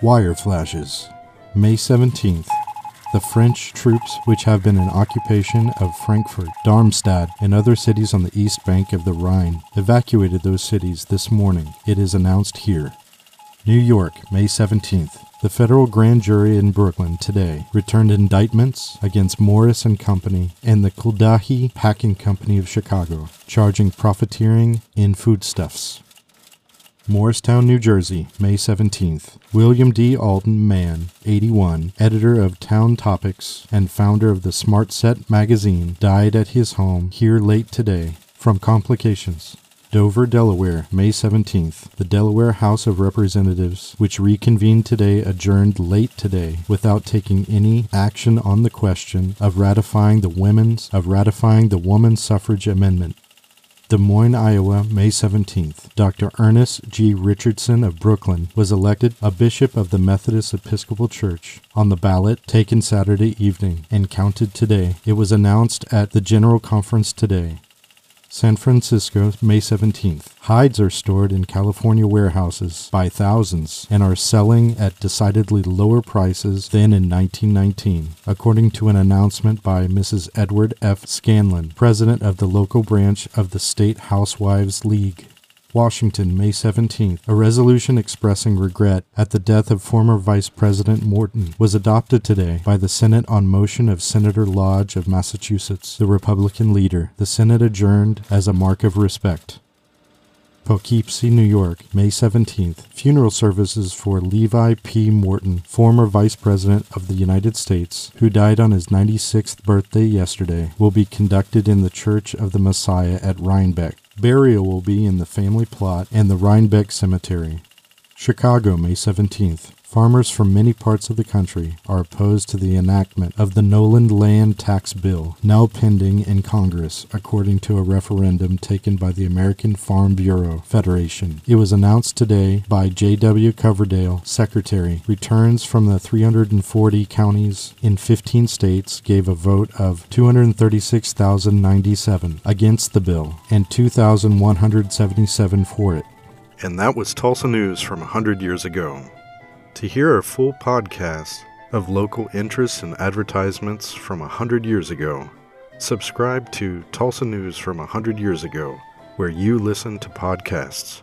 Wire flashes. May 17th. The French troops, which have been in occupation of Frankfurt, Darmstadt, and other cities on the east bank of the Rhine, evacuated those cities this morning, it is announced here. New York, May 17th. The federal grand jury in Brooklyn today returned indictments against Morris and Company and the Cudahy Packing Company of Chicago, charging profiteering in foodstuffs. Morristown, New Jersey, May 17th. William D. Alden Mann, 81, editor of Town Topics and founder of the Smart Set magazine, died at his home here late today from complications. Dover, Delaware, May 17th. The Delaware House of Representatives, which reconvened today, adjourned late today without taking any action on the question of ratifying the women's of ratifying the woman suffrage amendment. Des Moines, Iowa, May 17th. Dr. Ernest G. Richardson of Brooklyn was elected a bishop of the Methodist Episcopal Church on the ballot taken Saturday evening and counted today. It was announced at the General Conference today. San Francisco, May 17th. Hides are stored in California warehouses by thousands and are selling at decidedly lower prices than in 1919, according to an announcement by Mrs. Edward F. Scanlon, president of the local branch of the State Housewives League. Washington, May 17th, a resolution expressing regret at the death of former Vice President Morton was adopted today by the Senate on motion of Senator Lodge of Massachusetts, the Republican leader. The Senate adjourned as a mark of respect. Poughkeepsie, New York, May 17th. Funeral services for Levi P. Morton, former Vice President of the United States, who died on his 96th birthday yesterday, will be conducted in the Church of the Messiah at Rhinebeck. Burial will be in the family plot and the Rhinebeck Cemetery. Chicago, May 17th. Farmers from many parts of the country are opposed to the enactment of the Nolan Land Tax Bill, now pending in Congress, according to a referendum taken by the American Farm Bureau Federation. It was announced today by J.W. Coverdale, Secretary. Returns from the 340 counties in 15 states gave a vote of 236,097 against the bill and 2,177 for it. And that was Tulsa News from 100 years ago. To hear a full podcast of local interests and advertisements from 100 years ago, subscribe to Tulsa News from 100 years ago, where you listen to podcasts.